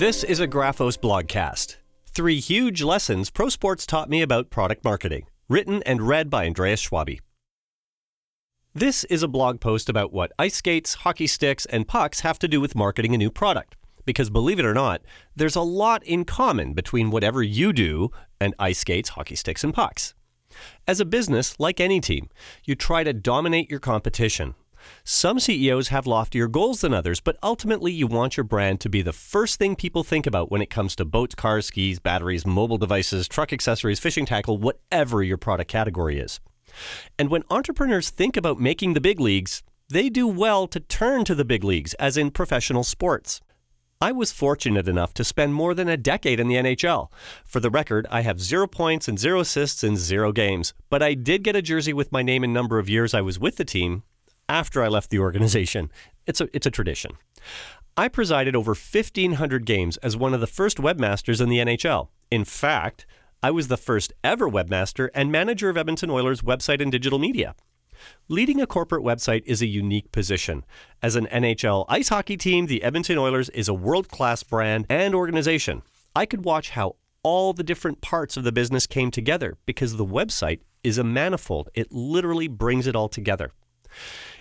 This is a Graphos blogcast. Three huge lessons pro sports taught me about product marketing, written and read by Andreas Schwabe. This is a blog post about what ice skates, hockey sticks, and pucks have to do with marketing a new product. Because believe it or not, there's a lot in common between whatever you do and ice skates, hockey sticks, and pucks. As a business, like any team, you try to dominate your competition. Some CEOs have loftier goals than others, but ultimately you want your brand to be the first thing people think about when it comes to boats, cars, skis, batteries, mobile devices, truck accessories, fishing tackle, whatever your product category is. And when entrepreneurs think about making the big leagues, they do well to turn to the big leagues, as in professional sports. I was fortunate enough to spend more than a decade in the NHL. For the record, I have zero points and zero assists in zero games, but I did get a jersey with my name and number of years I was with the team after I left the organization. It's a, it's a tradition. I presided over 1,500 games as one of the first webmasters in the NHL. In fact, I was the first ever webmaster and manager of Edmonton Oilers website and digital media. Leading a corporate website is a unique position. As an NHL ice hockey team, the Edmonton Oilers is a world class brand and organization. I could watch how all the different parts of the business came together because the website is a manifold. It literally brings it all together.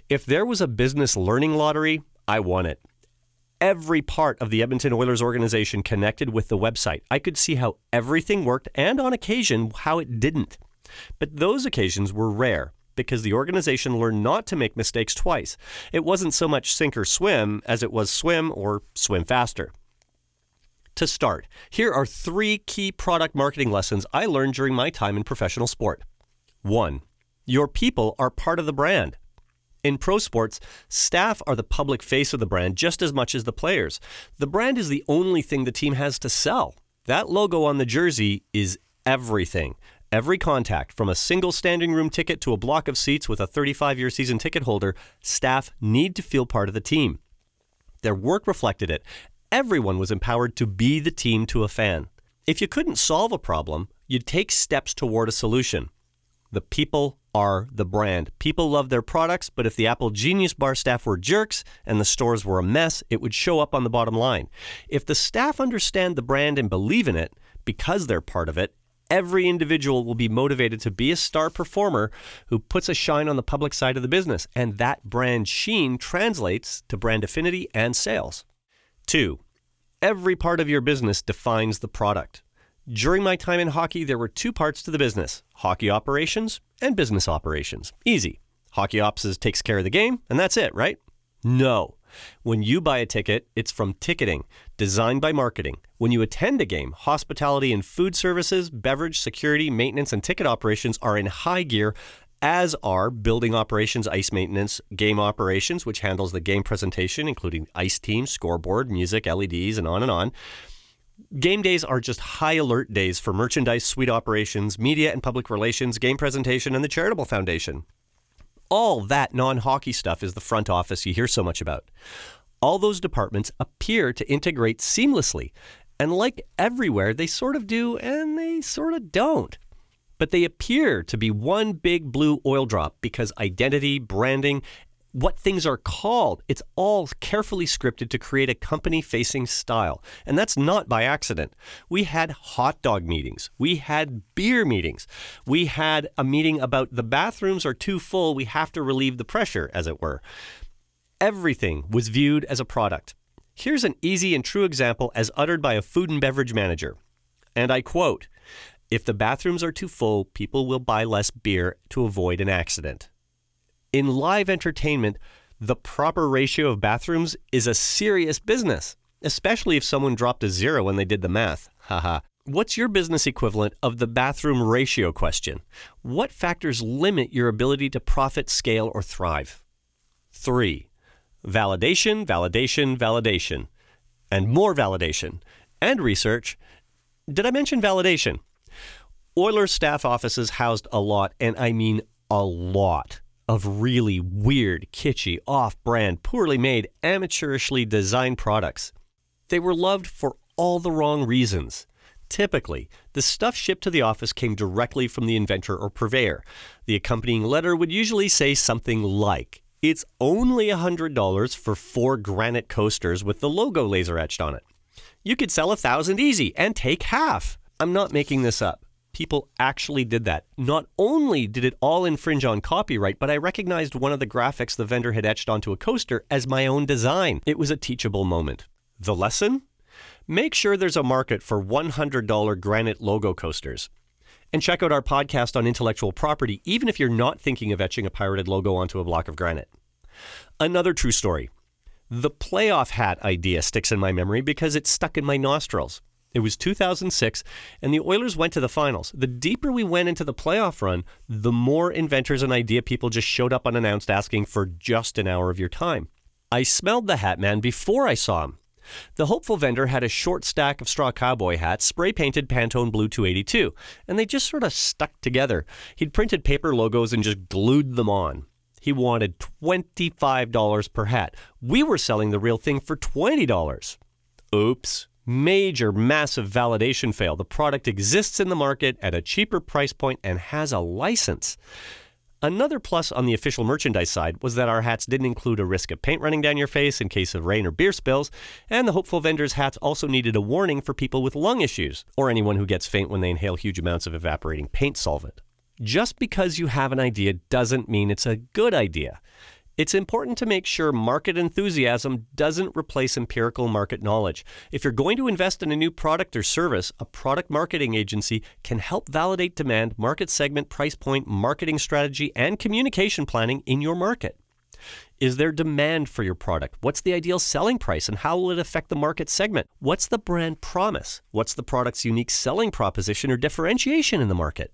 If there was a business learning lottery, I won it. Every part of the Edmonton Oilers organization connected with the website. I could see how everything worked and on occasion how it didn't. But those occasions were rare because the organization learned not to make mistakes twice. It wasn't so much sink or swim as it was swim or swim faster. To start, here are three key product marketing lessons I learned during my time in professional sport. 1. Your people are part of the brand. In pro sports, staff are the public face of the brand just as much as the players. The brand is the only thing the team has to sell. That logo on the jersey is everything. Every contact, from a single standing room ticket to a block of seats with a 35 year season ticket holder, staff need to feel part of the team. Their work reflected it. Everyone was empowered to be the team to a fan. If you couldn't solve a problem, you'd take steps toward a solution. The people are the brand. People love their products, but if the Apple Genius Bar staff were jerks and the stores were a mess, it would show up on the bottom line. If the staff understand the brand and believe in it, because they're part of it, every individual will be motivated to be a star performer who puts a shine on the public side of the business. And that brand sheen translates to brand affinity and sales. Two, every part of your business defines the product. During my time in hockey, there were two parts to the business hockey operations and business operations. Easy. Hockey ops takes care of the game, and that's it, right? No. When you buy a ticket, it's from ticketing, designed by marketing. When you attend a game, hospitality and food services, beverage, security, maintenance, and ticket operations are in high gear, as are building operations, ice maintenance, game operations, which handles the game presentation, including ice team, scoreboard, music, LEDs, and on and on. Game days are just high alert days for merchandise, suite operations, media and public relations, game presentation, and the Charitable Foundation. All that non hockey stuff is the front office you hear so much about. All those departments appear to integrate seamlessly. And like everywhere, they sort of do and they sort of don't. But they appear to be one big blue oil drop because identity, branding, what things are called. It's all carefully scripted to create a company facing style. And that's not by accident. We had hot dog meetings. We had beer meetings. We had a meeting about the bathrooms are too full. We have to relieve the pressure, as it were. Everything was viewed as a product. Here's an easy and true example as uttered by a food and beverage manager. And I quote If the bathrooms are too full, people will buy less beer to avoid an accident in live entertainment, the proper ratio of bathrooms is a serious business, especially if someone dropped a zero when they did the math. Haha. What's your business equivalent of the bathroom ratio question? What factors limit your ability to profit, scale, or thrive? Three, validation, validation, validation, and more validation, and research. Did I mention validation? Oilers staff offices housed a lot, and I mean a lot of really weird, kitschy, off brand, poorly made, amateurishly designed products. They were loved for all the wrong reasons. Typically, the stuff shipped to the office came directly from the inventor or purveyor. The accompanying letter would usually say something like, It's only $100 for four granite coasters with the logo laser etched on it. You could sell a thousand easy and take half. I'm not making this up. People actually did that. Not only did it all infringe on copyright, but I recognized one of the graphics the vendor had etched onto a coaster as my own design. It was a teachable moment. The lesson? Make sure there's a market for $100 granite logo coasters. And check out our podcast on intellectual property, even if you're not thinking of etching a pirated logo onto a block of granite. Another true story. The playoff hat idea sticks in my memory because it stuck in my nostrils. It was 2006, and the Oilers went to the finals. The deeper we went into the playoff run, the more inventors and idea people just showed up unannounced asking for just an hour of your time. I smelled the hat man before I saw him. The hopeful vendor had a short stack of straw cowboy hats, spray painted Pantone Blue 282, and they just sort of stuck together. He'd printed paper logos and just glued them on. He wanted $25 per hat. We were selling the real thing for $20. Oops. Major, massive validation fail. The product exists in the market at a cheaper price point and has a license. Another plus on the official merchandise side was that our hats didn't include a risk of paint running down your face in case of rain or beer spills, and the hopeful vendors' hats also needed a warning for people with lung issues or anyone who gets faint when they inhale huge amounts of evaporating paint solvent. Just because you have an idea doesn't mean it's a good idea. It's important to make sure market enthusiasm doesn't replace empirical market knowledge. If you're going to invest in a new product or service, a product marketing agency can help validate demand, market segment, price point, marketing strategy, and communication planning in your market. Is there demand for your product? What's the ideal selling price and how will it affect the market segment? What's the brand promise? What's the product's unique selling proposition or differentiation in the market?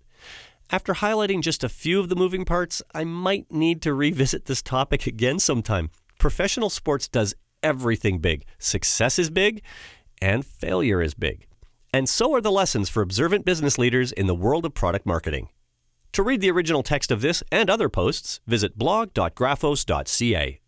After highlighting just a few of the moving parts, I might need to revisit this topic again sometime. Professional sports does everything big. Success is big, and failure is big. And so are the lessons for observant business leaders in the world of product marketing. To read the original text of this and other posts, visit blog.graphos.ca.